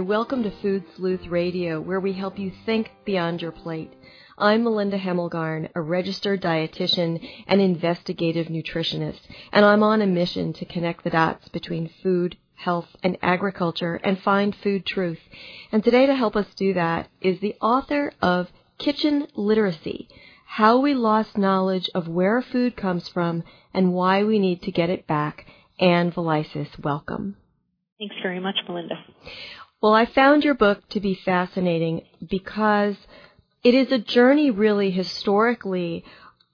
Welcome to Food Sleuth Radio, where we help you think beyond your plate. I'm Melinda Hemmelgarn, a registered dietitian and investigative nutritionist, and I'm on a mission to connect the dots between food, health, and agriculture and find food truth. And today to help us do that is the author of Kitchen Literacy, How We Lost Knowledge of Where Food Comes From and Why We Need to Get It Back, Ann Vileisis. Welcome. Thanks very much, Melinda. Well, I found your book to be fascinating because it is a journey really historically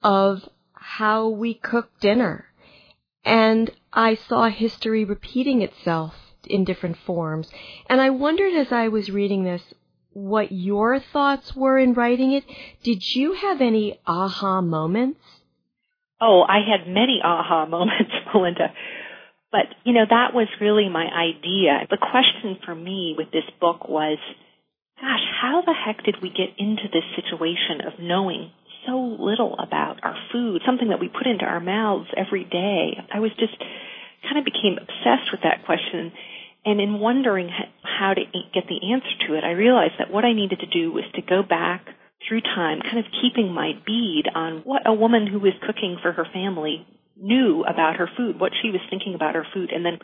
of how we cook dinner. And I saw history repeating itself in different forms. And I wondered as I was reading this what your thoughts were in writing it. Did you have any aha moments? Oh, I had many aha moments, Melinda. But, you know, that was really my idea. The question for me with this book was, gosh, how the heck did we get into this situation of knowing so little about our food, something that we put into our mouths every day? I was just kind of became obsessed with that question. And in wondering how to get the answer to it, I realized that what I needed to do was to go back through time, kind of keeping my bead on what a woman who was cooking for her family knew about her food, what she was thinking about her food, and then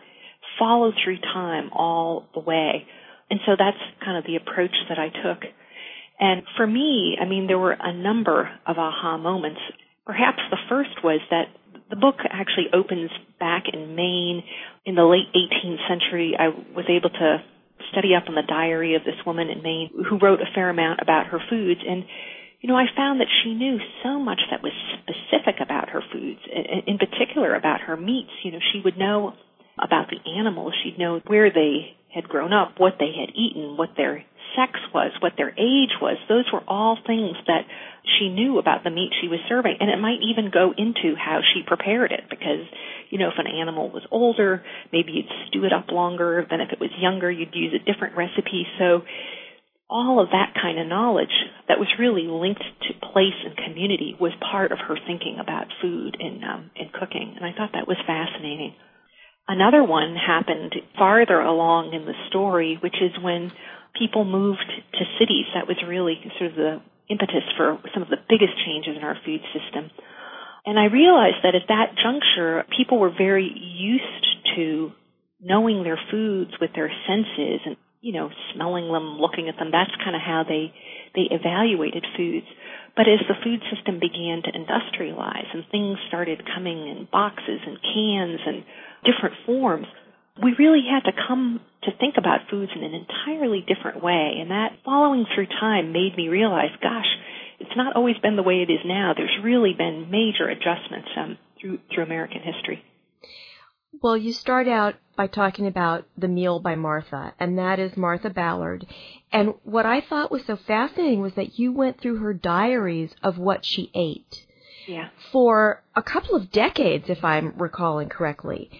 follow through time all the way. And so that's kind of the approach that I took. And for me, I mean, there were a number of aha moments. Perhaps the first was that the book actually opens back in Maine in the late 18th century. I was able to study up on the diary of this woman in Maine who wrote a fair amount about her foods. And you know, I found that she knew so much that was specific about her foods, in particular about her meats. You know, she would know about the animals. She'd know where they had grown up, what they had eaten, what their sex was, what their age was. Those were all things that she knew about the meat she was serving. And it might even go into how she prepared it because, you know, if an animal was older, maybe you'd stew it up longer than if it was younger, you'd use a different recipe. So all of that kind of knowledge that was really linked to place and community was part of her thinking about food and um, and cooking, and I thought that was fascinating. Another one happened farther along in the story, which is when people moved to cities. That was really sort of the impetus for some of the biggest changes in our food system. And I realized that at that juncture, people were very used to knowing their foods with their senses and you know, smelling them, looking at them. That's kind of how they they evaluated foods. But as the food system began to industrialize and things started coming in boxes and cans and different forms, we really had to come to think about foods in an entirely different way. And that following through time made me realize, gosh, it's not always been the way it is now. There's really been major adjustments um, through through American history. Well, you start out by talking about The Meal by Martha, and that is Martha Ballard. And what I thought was so fascinating was that you went through her diaries of what she ate. Yeah. For a couple of decades, if I'm recalling correctly.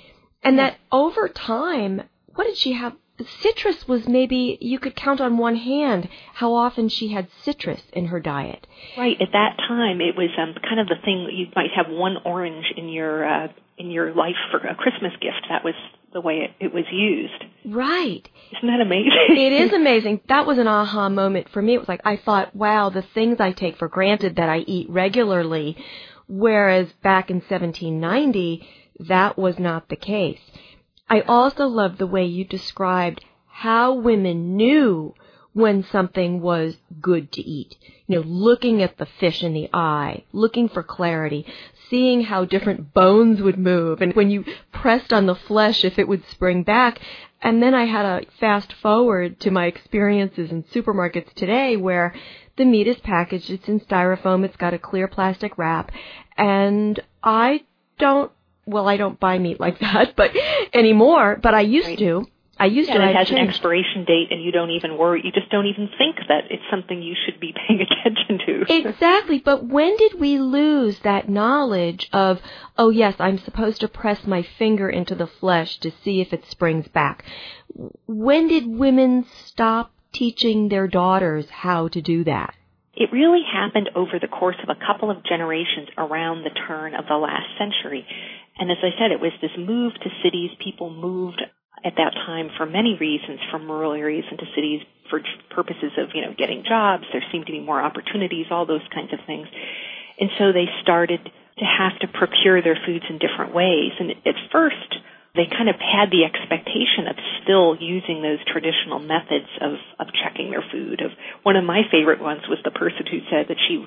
And yeah. that over time, what did she have? Citrus was maybe you could count on one hand how often she had citrus in her diet. Right at that time, it was um, kind of the thing you might have one orange in your uh, in your life for a Christmas gift. That was the way it, it was used. Right. Isn't that amazing? it is amazing. That was an aha moment for me. It was like I thought, wow, the things I take for granted that I eat regularly, whereas back in 1790, that was not the case. I also love the way you described how women knew when something was good to eat. You know, looking at the fish in the eye, looking for clarity, seeing how different bones would move. And when you pressed on the flesh if it would spring back. And then I had a fast forward to my experiences in supermarkets today where the meat is packaged, it's in styrofoam, it's got a clear plastic wrap, and I don't, well, I don't buy meat like that, but anymore, but I used right. to. I used yeah, to. And it has changed. an expiration date, and you don't even worry. You just don't even think that it's something you should be paying attention to. Exactly. But when did we lose that knowledge of, oh yes, I'm supposed to press my finger into the flesh to see if it springs back? When did women stop teaching their daughters how to do that? It really happened over the course of a couple of generations around the turn of the last century. And as I said, it was this move to cities. People moved at that time for many reasons from rural areas into cities for purposes of, you know, getting jobs. There seemed to be more opportunities, all those kinds of things. And so they started to have to procure their foods in different ways. And at first, they kind of had the expectation of still using those traditional methods of, of checking their food. Of one of my favorite ones was the person who said that she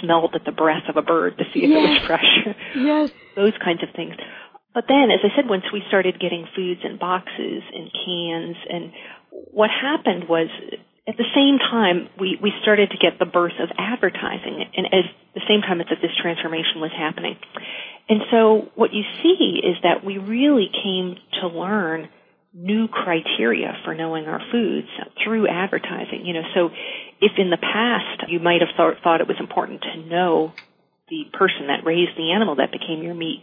smelled at the breath of a bird to see if yes. it was fresh. Yes. those kinds of things. But then, as I said, once we started getting foods in boxes and cans, and what happened was at the same time we, we started to get the birth of advertising, and at the same time that this transformation was happening. And so what you see is that we really came to learn new criteria for knowing our foods through advertising. You know, so if in the past you might have thought, thought it was important to know the person that raised the animal that became your meat,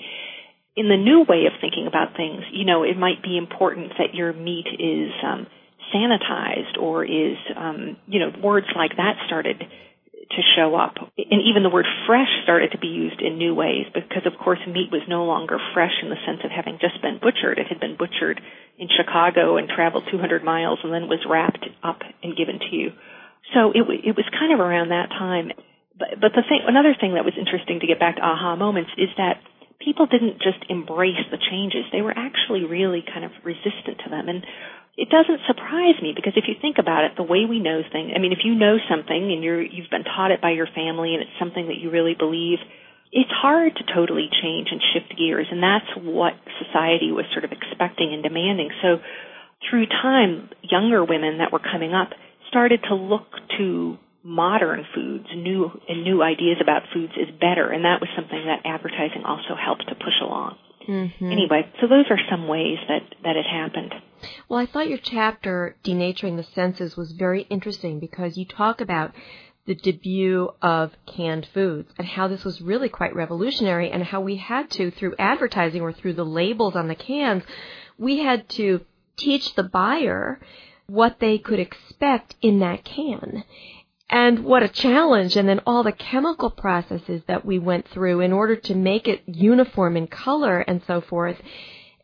in the new way of thinking about things, you know, it might be important that your meat is um, sanitized or is, um, you know, words like that started to show up. And even the word fresh started to be used in new ways because, of course, meat was no longer fresh in the sense of having just been butchered. It had been butchered in Chicago and traveled 200 miles and then was wrapped up and given to you. So it, it was kind of around that time. But, but the thing, another thing that was interesting to get back to aha moments is that people didn't just embrace the changes. They were actually really kind of resistant to them. And it doesn't surprise me because if you think about it, the way we know things, I mean, if you know something and you're, you've been taught it by your family and it's something that you really believe, it's hard to totally change and shift gears. And that's what society was sort of expecting and demanding. So through time, younger women that were coming up started to look to modern foods, new and new ideas about foods is better, and that was something that advertising also helped to push along. Mm-hmm. Anyway, so those are some ways that that it happened. Well, I thought your chapter denaturing the senses was very interesting because you talk about the debut of canned foods and how this was really quite revolutionary and how we had to through advertising or through the labels on the cans, we had to teach the buyer what they could expect in that can. And what a challenge, and then all the chemical processes that we went through in order to make it uniform in color and so forth.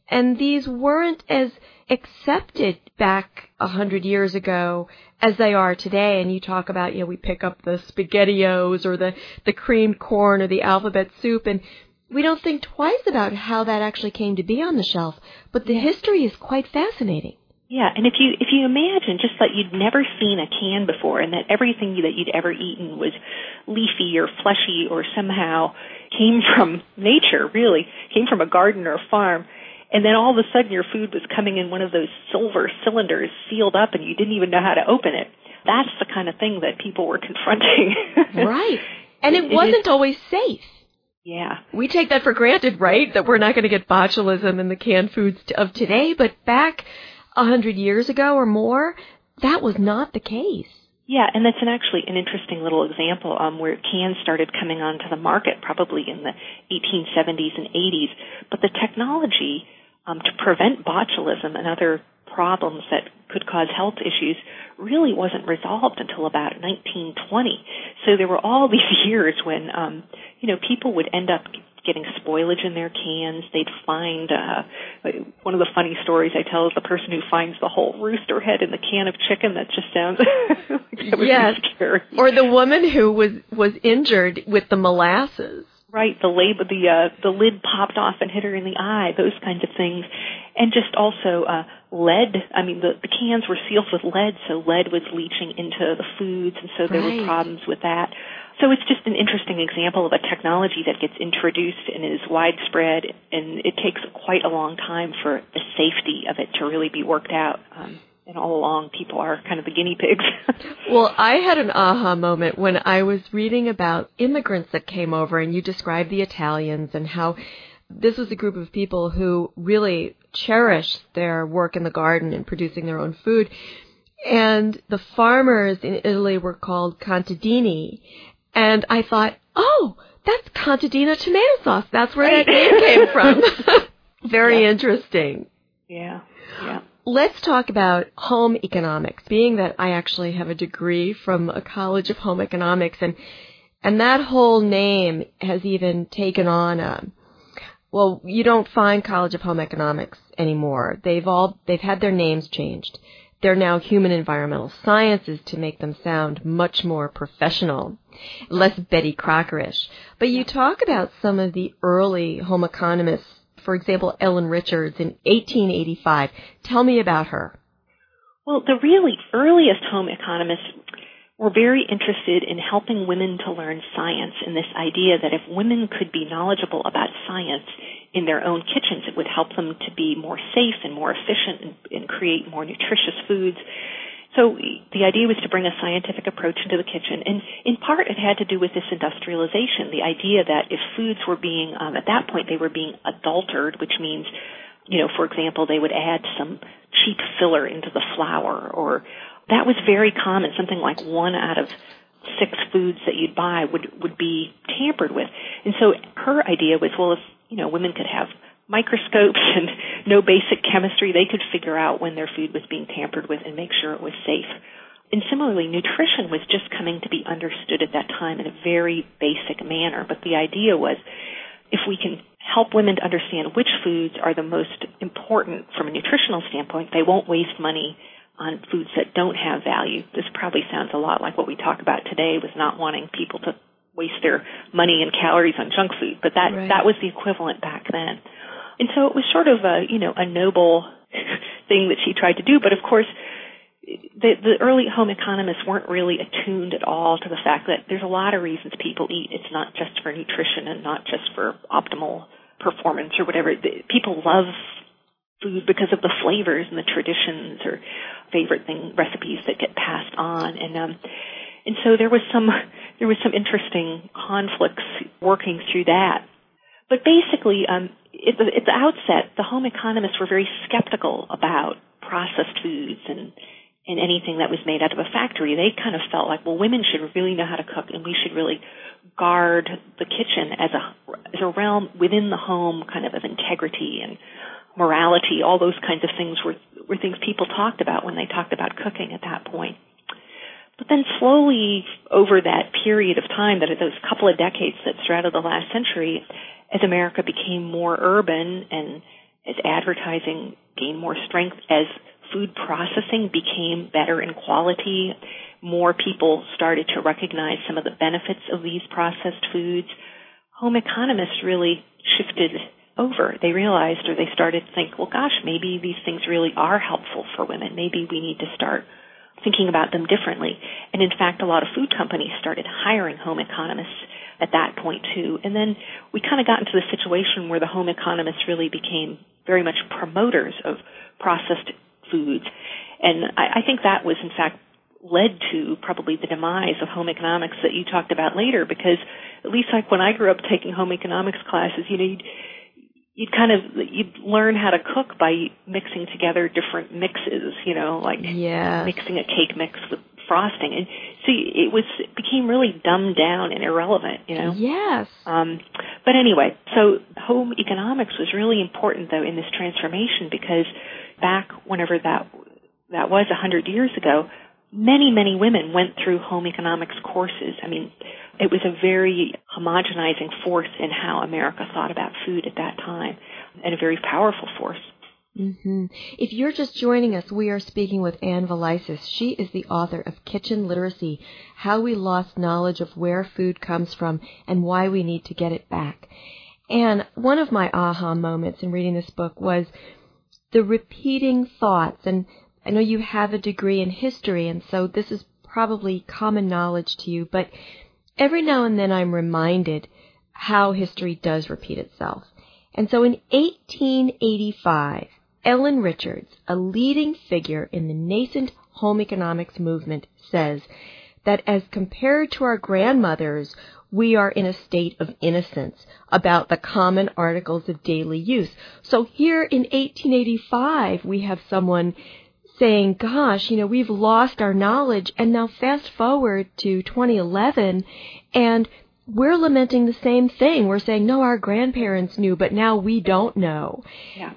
And these weren't as accepted back a hundred years ago as they are today. And you talk about, you know, we pick up the SpaghettiOs or the, the creamed corn or the alphabet soup and we don't think twice about how that actually came to be on the shelf. But the history is quite fascinating. Yeah, and if you if you imagine just that you'd never seen a can before, and that everything that you'd ever eaten was leafy or fleshy or somehow came from nature, really came from a garden or a farm, and then all of a sudden your food was coming in one of those silver cylinders sealed up, and you didn't even know how to open it. That's the kind of thing that people were confronting. right, and it, it wasn't always safe. Yeah. We take that for granted, right? That we're not going to get botulism in the canned foods of today, but back a hundred years ago or more, that was not the case. Yeah, and that's an actually an interesting little example um, where cans started coming onto the market probably in the 1870s and 80s. But the technology um, to prevent botulism and other problems that could cause health issues really wasn't resolved until about 1920. So there were all these years when, um, you know, people would end up getting spoilage in their cans. They'd find uh, one of the funny stories I tell is the person who finds the whole rooster head in the can of chicken. That just sounds like yes. scary. Or the woman who was was injured with the molasses. Right, the label, the uh, the lid popped off and hit her in the eye. Those kinds of things, and just also uh, lead. I mean, the the cans were sealed with lead, so lead was leaching into the foods, and so there right. were problems with that So it's just an interesting example of a technology that gets introduced and is widespread, and it takes quite a long time for the safety of it to really be worked out. Um, and all along, people are kind of the guinea pigs. well, I had an aha moment when I was reading about immigrants that came over, and you described the Italians and how this was a group of people who really cherished their work in the garden and producing their own food. And the farmers in Italy were called contadini. And I thought, oh, that's contadina tomato sauce. That's where that name came from. Very yeah. interesting. Yeah. Yeah. Let's talk about home economics. Being that I actually have a degree from a college of home economics and and that whole name has even taken on a well, you don't find College of Home Economics anymore. They've all they've had their names changed. They're now human environmental sciences to make them sound much more professional, less Betty Crockerish. But you talk about some of the early home economists, for example, Ellen Richards in 1885. Tell me about her. Well, the really earliest home economists were very interested in helping women to learn science and this idea that if women could be knowledgeable about science in their own kitchens, it would help them to be more safe and more efficient and, and create more nutritious foods. So the idea was to bring a scientific approach into the kitchen, and in part it had to do with this industrialization. The idea that if foods were being, um, at that point, they were being adulterated, which means, you know, for example, they would add some cheap filler into the flour, or that was very common. Something like one out of six foods that you'd buy would would be tampered with. And so her idea was, well, if you know women could have microscopes and no basic chemistry, they could figure out when their food was being tampered with and make sure it was safe. And similarly, nutrition was just coming to be understood at that time in a very basic manner. But the idea was if we can help women to understand which foods are the most important from a nutritional standpoint, they won't waste money on foods that don't have value. This probably sounds a lot like what we talk about today with not wanting people to waste their money and calories on junk food, but that right. that was the equivalent back then. And so it was sort of a, you know, a noble thing that she tried to do, but of course the, the early home economists weren't really attuned at all to the fact that there's a lot of reasons people eat. It's not just for nutrition and not just for optimal performance or whatever. People love food because of the flavors and the traditions or favorite thing recipes that get passed on and um and so there was some there was some interesting conflicts working through that. But basically um at the, at the outset the home economists were very skeptical about processed foods and and anything that was made out of a factory. They kind of felt like well women should really know how to cook and we should really guard the kitchen as a as a realm within the home kind of of integrity and morality, all those kinds of things were, were things people talked about when they talked about cooking at that point. But then slowly over that period of time, that those couple of decades that straddled the last century, as America became more urban and as advertising gained more strength, as food processing became better in quality, more people started to recognize some of the benefits of these processed foods. Home economists really shifted over. They realized or they started to think, well, gosh, maybe these things really are helpful for women. Maybe we need to start thinking about them differently. And in fact, a lot of food companies started hiring home economists at that point too. And then we kind of got into the situation where the home economists really became very much promoters of processed foods. And I, I think that was in fact led to probably the demise of home economics that you talked about later because at least like when I grew up taking home economics classes, you know, you'd, you'd kind of you'd learn how to cook by mixing together different mixes, you know, like yes. mixing a cake mix with frosting. And so it was it became really dumbed down and irrelevant, you know. Yes. Um but anyway, so home economics was really important though in this transformation because back whenever that that was a hundred years ago, many, many women went through home economics courses. I mean, it was a very homogenizing force in how America thought about food at that time, and a very powerful force. Mm-hmm. If you're just joining us, we are speaking with Ann Vileisis. She is the author of Kitchen Literacy How We Lost Knowledge of Where Food Comes From and Why We Need to Get It Back. And one of my aha moments in reading this book was the repeating thoughts. And I know you have a degree in history, and so this is probably common knowledge to you, but every now and then I'm reminded how history does repeat itself. And so in 1885, Ellen Richards, a leading figure in the nascent home economics movement, says that as compared to our grandmothers, we are in a state of innocence about the common articles of daily use. So here in 1885, we have someone saying, gosh, you know, we've lost our knowledge. And now fast forward to 2011 and we're lamenting the same thing. We're saying, no, our grandparents knew, but now we don't know. Yeah.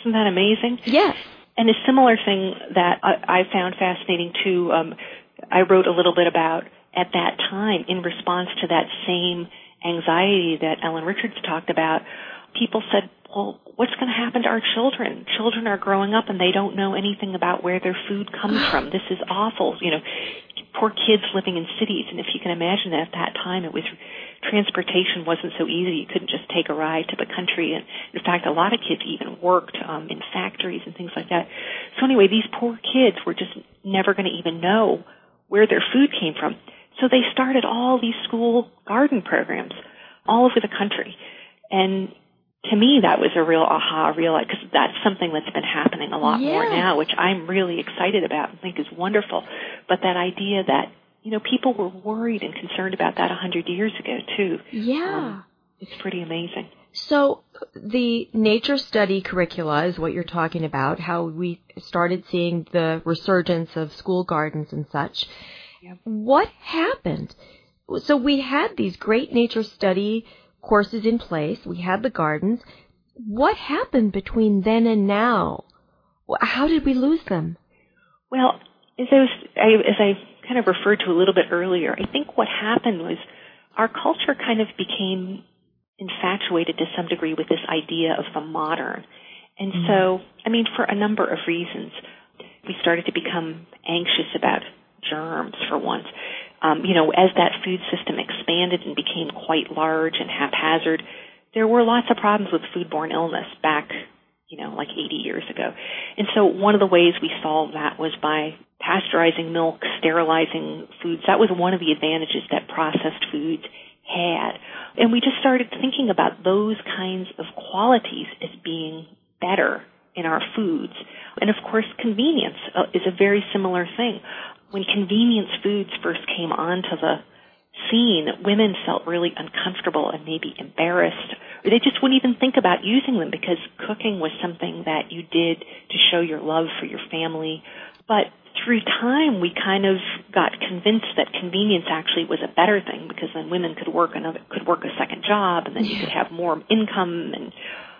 Isn't that amazing? Yes. And a similar thing that I, I found fascinating too, um, I wrote a little bit about at that time in response to that same anxiety that Ellen Richards talked about. People said, well, what's going to happen to our children? Children are growing up and they don't know anything about where their food comes from. This is awful. You know, poor kids living in cities. And if you can imagine that at that time, it was transportation wasn't so easy. You couldn't just take a ride to the country. And in fact, a lot of kids even worked um, in factories and things like that. So anyway, these poor kids were just never going to even know where their food came from. So they started all these school garden programs all over the country. And to me, that was a real aha, real because that's something that's been happening a lot yes. more now, which I'm really excited about and think is wonderful. But that idea that you know people were worried and concerned about that a hundred years ago too. Yeah, um, it's pretty amazing. So the nature study curricula is what you're talking about. How we started seeing the resurgence of school gardens and such. Yep. What happened? So we had these great nature study courses in place. We had the gardens. What happened between then and now? How did we lose them? Well, as I, was, I, as I kind of referred to a little bit earlier, I think what happened was our culture kind of became infatuated to some degree with this idea of the modern. And mm-hmm. so, I mean, for a number of reasons, we started to become anxious about germs for once um, you know, as that food system expanded and became quite large and haphazard, there were lots of problems with foodborne illness back, you know, like 80 years ago. And so one of the ways we solved that was by pasteurizing milk, sterilizing foods. That was one of the advantages that processed foods had. And we just started thinking about those kinds of qualities as being better in our foods. And of course, convenience uh, is a very similar thing when convenience foods first came onto the scene, women felt really uncomfortable and maybe embarrassed. Or they just wouldn't even think about using them because cooking was something that you did to show your love for your family. But through time, we kind of got convinced that convenience actually was a better thing because then women could work another, could work a second job and then you could have more income and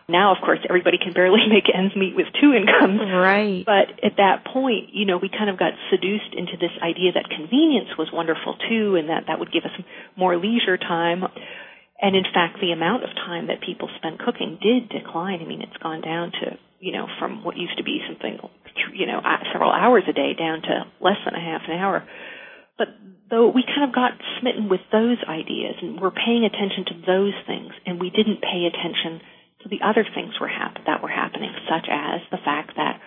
now, of course, everybody can barely make ends meet with two incomes. Right. But at that point, you know, we kind of got seduced into this idea that convenience was wonderful too, and that that would give us more leisure time. And in fact, the amount of time that people spend cooking did decline. I mean, it's gone down to, you know, from what used to be something, you know, uh, several hours a day down to less than a half an hour. But though we kind of got smitten with those ideas and we're paying attention to those things and we didn't pay attention the other things were hap- that were happening, such as the fact that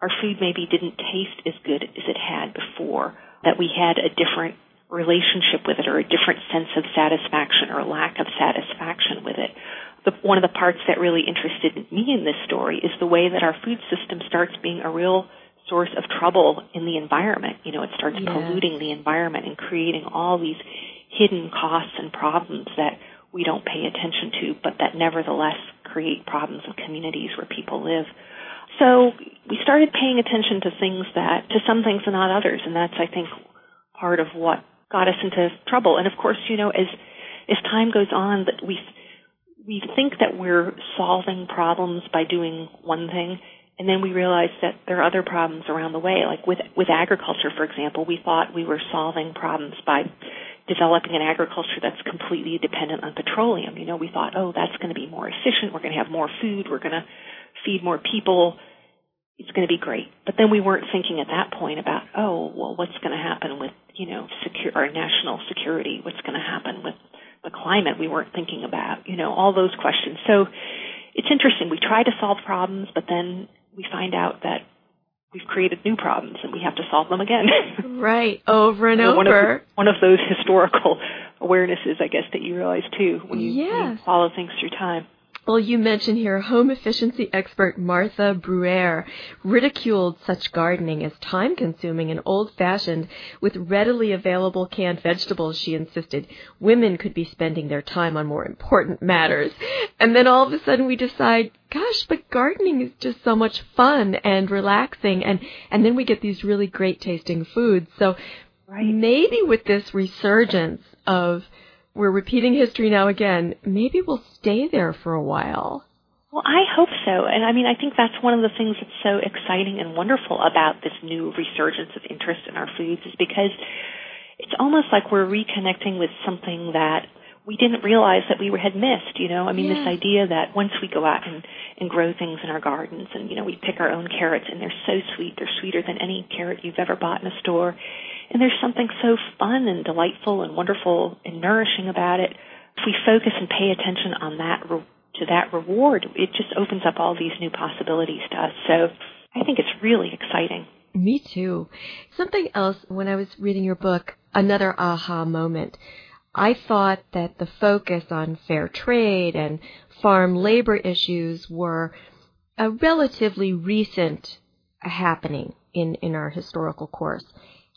our food maybe didn't taste as good as it had before, that we had a different relationship with it or a different sense of satisfaction or lack of satisfaction with it. The, one of the parts that really interested me in this story is the way that our food system starts being a real source of trouble in the environment. You know, it starts yes. polluting the environment and creating all these hidden costs and problems that we don't pay attention to, but that nevertheless create problems in communities where people live. So we started paying attention to things that, to some things and not others, and that's, I think, part of what got us into trouble. And of course, you know, as, as time goes on, that we, we think that we're solving problems by doing one thing, and then we realized that there are other problems around the way. Like with, with agriculture, for example, we thought we were solving problems by developing an agriculture that's completely dependent on petroleum. You know, we thought, oh, that's going to be more efficient. We're going to have more food. We're going to feed more people. It's going to be great. But then we weren't thinking at that point about, oh, well, what's going to happen with, you know, secure, our national security? What's going to happen with the climate? We weren't thinking about, you know, all those questions. So it's interesting. We try to solve problems, but then we find out that we've created new problems and we have to solve them again. right, over and over. One of, one of those historical awarenesses, I guess, that you realize too when you, when you follow things through time. Well, you mentioned here home efficiency expert Martha Bruère ridiculed such gardening as time consuming and old fashioned with readily available canned vegetables, she insisted. Women could be spending their time on more important matters. And then all of a sudden we decide, gosh, but gardening is just so much fun and relaxing and, and then we get these really great tasting foods. So right. maybe with this resurgence of we're repeating history now again. Maybe we'll stay there for a while. Well, I hope so. And I mean, I think that's one of the things that's so exciting and wonderful about this new resurgence of interest in our foods is because it's almost like we're reconnecting with something that we didn't realize that we had missed, you know? I mean, this idea that once we go out and, and grow things in our gardens and, you know, we pick our own carrots and they're so sweet, they're sweeter than any carrot you've ever bought in a store and there's something so fun and delightful and wonderful and nourishing about it. If we focus and pay attention on that to that reward, it just opens up all these new possibilities to us. So I think it's really exciting. Me too. Something else when I was reading your book, another aha moment. I thought that the focus on fair trade and farm labor issues were a relatively recent happening in, in our historical course.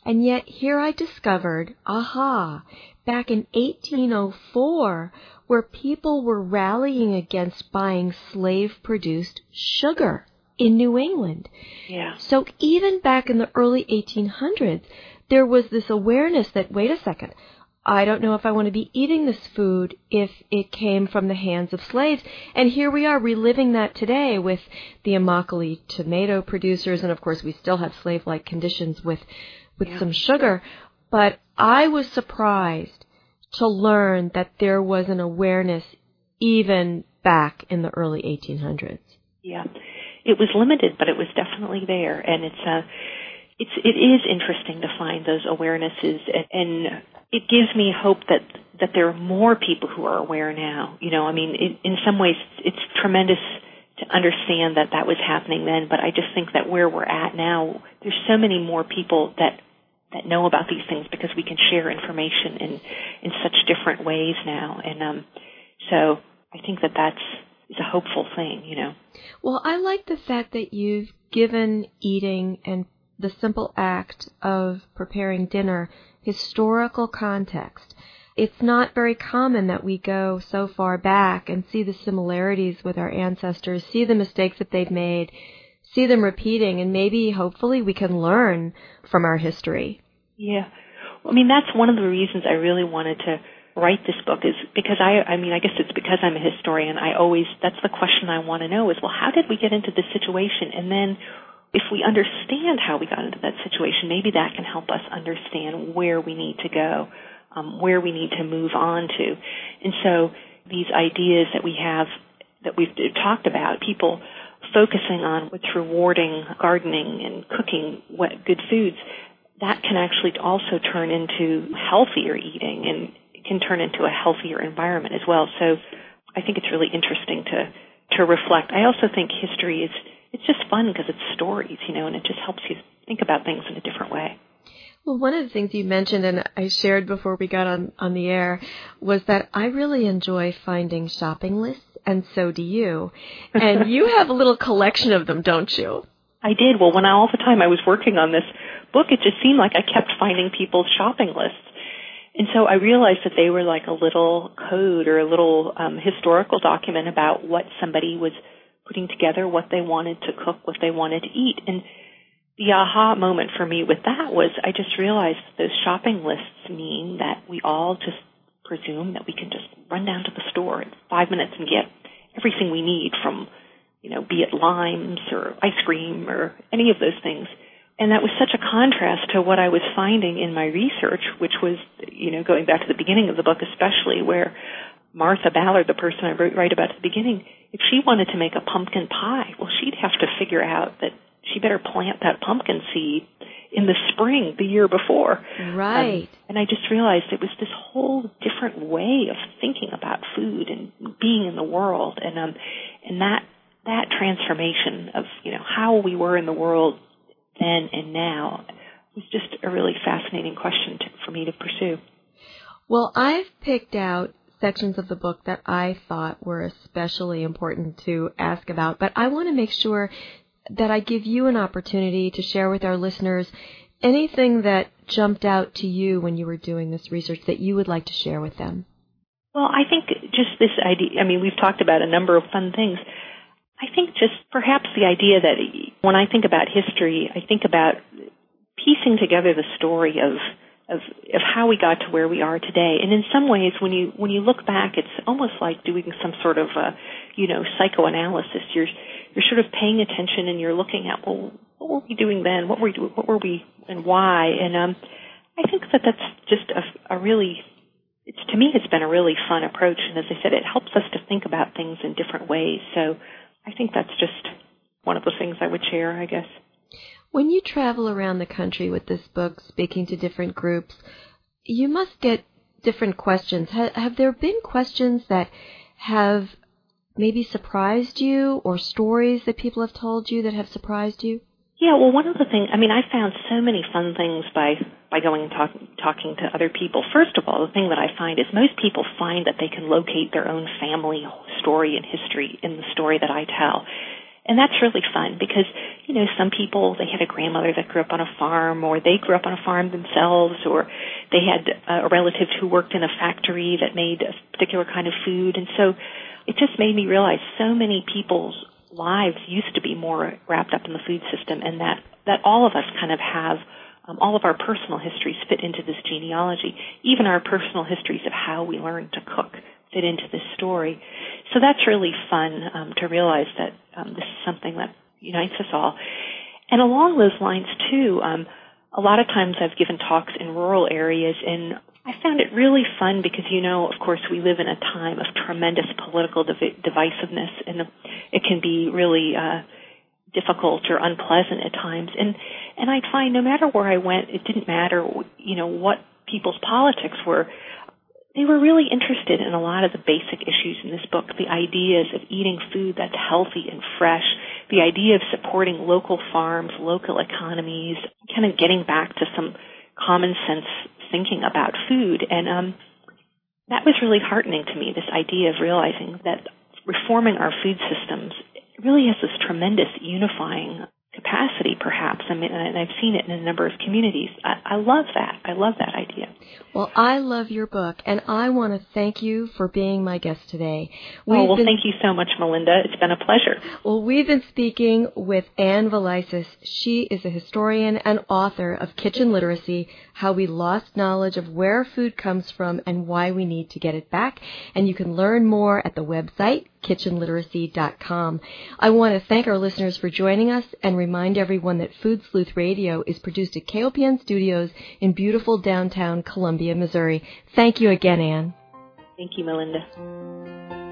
And yet here I discovered, aha, back in 1804, where people were rallying against buying slave produced sugar in New England. Yeah. So even back in the early 1800s, there was this awareness that, wait a second, I don't know if I want to be eating this food if it came from the hands of slaves. And here we are reliving that today with the Immokalee tomato producers, and of course we still have slave-like conditions with with yeah. some sugar. But I was surprised to learn that there was an awareness even back in the early 1800s. Yeah, it was limited, but it was definitely there, and it's uh, it's it is interesting to find those awarenesses, and, and it gives me hope that that there are more people who are aware now. You know, I mean, it, in some ways, it's tremendous to understand that that was happening then, but I just think that where we're at now, there's so many more people that that know about these things because we can share information in in such different ways now. And um so i think that that's is a hopeful thing you know. Well i like the fact that you've given eating and the simple act of preparing dinner historical context. It's not very common that we go so far back and see the similarities with our ancestors see the mistakes that they've made see them repeating and maybe hopefully we can learn from our history. Yeah. I mean that's one of the reasons I really wanted to write this book is because I I mean I guess it's because I'm a historian I always that's the question I want to know is well how did we get into this situation and then if we understand how we got into that situation maybe that can help us understand where we need to go um, where we need to move on to and so these ideas that we have that we've talked about people focusing on what's rewarding gardening and cooking what good foods, that can actually also turn into healthier eating and can turn into a healthier environment as well. So I think it's really interesting to to reflect. I also think history is it's just fun because it's stories, you know, and it just helps you think about things in a different way. Well, one of the things you mentioned and I shared before we got on on the air was that I really enjoy finding shopping lists and so do you. And you have a little collection of them, don't you? I did. Well, when I, all the time I was working on this book, it just seemed like I kept finding people's shopping lists. And so I realized that they were like a little code or a little um, historical document about what somebody was putting together, what they wanted to cook, what they wanted to eat. And the aha moment for me with that was I just realized those shopping lists mean that we all just presume that we can just run down to the store in five minutes and get everything we need from, you know, be it limes or ice cream or any of those things. And that was such a contrast to what I was finding in my research, which was, you know, going back to the beginning of the book especially, where Martha Ballard, the person I wrote right about at the beginning, if she wanted to make a pumpkin pie, well, she'd have to figure out that she better plant that pumpkin seed in the spring the year before. Right. Um, and I just realized it was this whole different way of thinking about food and being in the world and um and that that transformation of, you know, how we were in the world then and now was just a really fascinating question to, for me to pursue. Well, I've picked out sections of the book that I thought were especially important to ask about, but I want to make sure that I give you an opportunity to share with our listeners anything that jumped out to you when you were doing this research that you would like to share with them. Well, I think just this idea, I mean, we've talked about a number of fun things. I think just perhaps the idea that when I think about history, I think about piecing together the story of of of how we got to where we are today. And in some ways, when you when you look back, it's almost like doing some sort of a, you know psychoanalysis. You're you're sort of paying attention and you're looking at well, what were we doing then? What were we? What were we and why? And um, I think that that's just a, a really it's to me it's been a really fun approach. And as I said, it helps us to think about things in different ways. So I think that's just one of the things I would share. I guess. When you travel around the country with this book, speaking to different groups, you must get different questions. Ha- have there been questions that have maybe surprised you or stories that people have told you that have surprised you? Yeah, well, one of the things, I mean, I found so many fun things by, by going and talk, talking to other people. First of all, the thing that I find is most people find that they can locate their own family story and history in the story that I tell. And that's really fun because, you know, some people, they had a grandmother that grew up on a farm or they grew up on a farm themselves or they had a relative who worked in a factory that made a particular kind of food. And so it just made me realize so many people's lives used to be more wrapped up in the food system and that, that all of us kind of have um, all of our personal histories fit into this genealogy, even our personal histories of how we learned to cook fit into this story. So that's really fun um, to realize that um, this is something that unites us all. And along those lines too, um, a lot of times I've given talks in rural areas and I found it really fun because, you know, of course, we live in a time of tremendous political div- divisiveness, and it can be really uh, difficult or unpleasant at times. And and I'd find no matter where I went, it didn't matter, you know, what people's politics were they were really interested in a lot of the basic issues in this book the ideas of eating food that's healthy and fresh, the idea of supporting local farms, local economies, kind of getting back to some common sense thinking about food. And um, that was really heartening to me, this idea of realizing that reforming our food systems really has this tremendous unifying capacity, perhaps. I mean, and I've seen it in a number of communities. I, I love that. I love that idea. Well, I love your book, and I want to thank you for being my guest today. We've oh, well, been, thank you so much, Melinda. It's been a pleasure. Well, we've been speaking with Ann Vileisis. She is a historian and author of Kitchen Literacy, How We Lost Knowledge of Where Food Comes From and Why We Need to Get It Back. And you can learn more at the website, kitchenliteracy.com. I want to thank our listeners for joining us and remind everyone that Food Sleuth Radio is produced at KOPN Studios in beautiful downtown Columbia, Missouri. Thank you again, Ann. Thank you, Melinda.